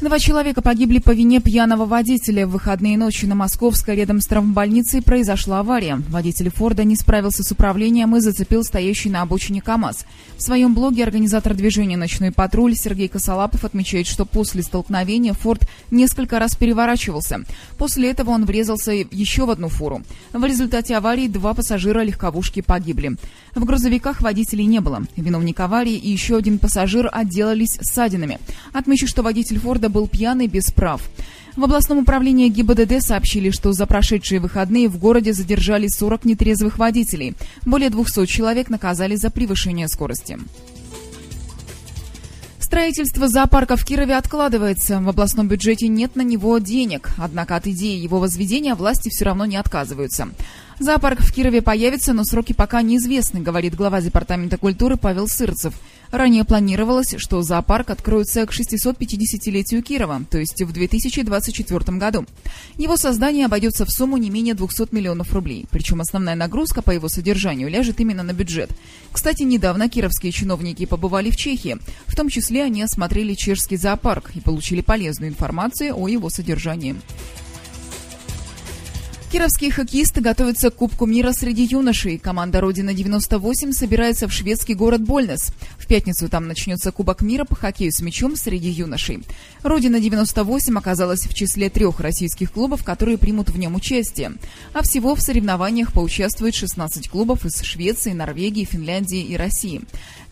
Два человека погибли по вине пьяного водителя. В выходные ночи на Московской рядом с травмбольницей произошла авария. Водитель Форда не справился с управлением и зацепил стоящий на обочине КАМАЗ. В своем блоге организатор движения «Ночной патруль» Сергей Косолапов отмечает, что после столкновения Форд несколько раз переворачивался. После этого он врезался еще в одну фуру. В результате аварии два пассажира легковушки погибли. В грузовиках водителей не было. Виновник аварии и еще один пассажир отделались ссадинами. Отмечу, что водитель Форда был пьяный без прав. В областном управлении ГИБДД сообщили, что за прошедшие выходные в городе задержали 40 нетрезвых водителей. Более 200 человек наказали за превышение скорости. Строительство зоопарка в Кирове откладывается. В областном бюджете нет на него денег. Однако от идеи его возведения власти все равно не отказываются. Зоопарк в Кирове появится, но сроки пока неизвестны, говорит глава Департамента культуры Павел Сырцев. Ранее планировалось, что зоопарк откроется к 650-летию Кирова, то есть в 2024 году. Его создание обойдется в сумму не менее 200 миллионов рублей, причем основная нагрузка по его содержанию ляжет именно на бюджет. Кстати, недавно кировские чиновники побывали в Чехии. В том числе они осмотрели чешский зоопарк и получили полезную информацию о его содержании. Кировские хоккеисты готовятся к Кубку мира среди юношей. Команда «Родина-98» собирается в шведский город Больнес. В пятницу там начнется Кубок мира по хоккею с мячом среди юношей. «Родина-98» оказалась в числе трех российских клубов, которые примут в нем участие. А всего в соревнованиях поучаствует 16 клубов из Швеции, Норвегии, Финляндии и России.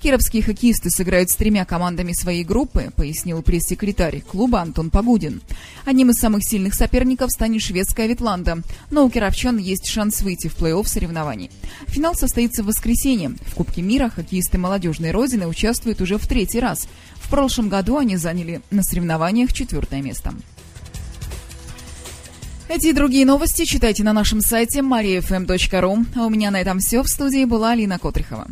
Кировские хоккеисты сыграют с тремя командами своей группы, пояснил пресс-секретарь клуба Антон Погудин. Одним из самых сильных соперников станет шведская Ветланда, но у кировчан есть шанс выйти в плей-офф соревнований. Финал состоится в воскресенье. В Кубке мира хоккеисты молодежной Родины участвуют уже в третий раз. В прошлом году они заняли на соревнованиях четвертое место. Эти и другие новости читайте на нашем сайте mariafm.ru. А у меня на этом все. В студии была Алина Котрихова.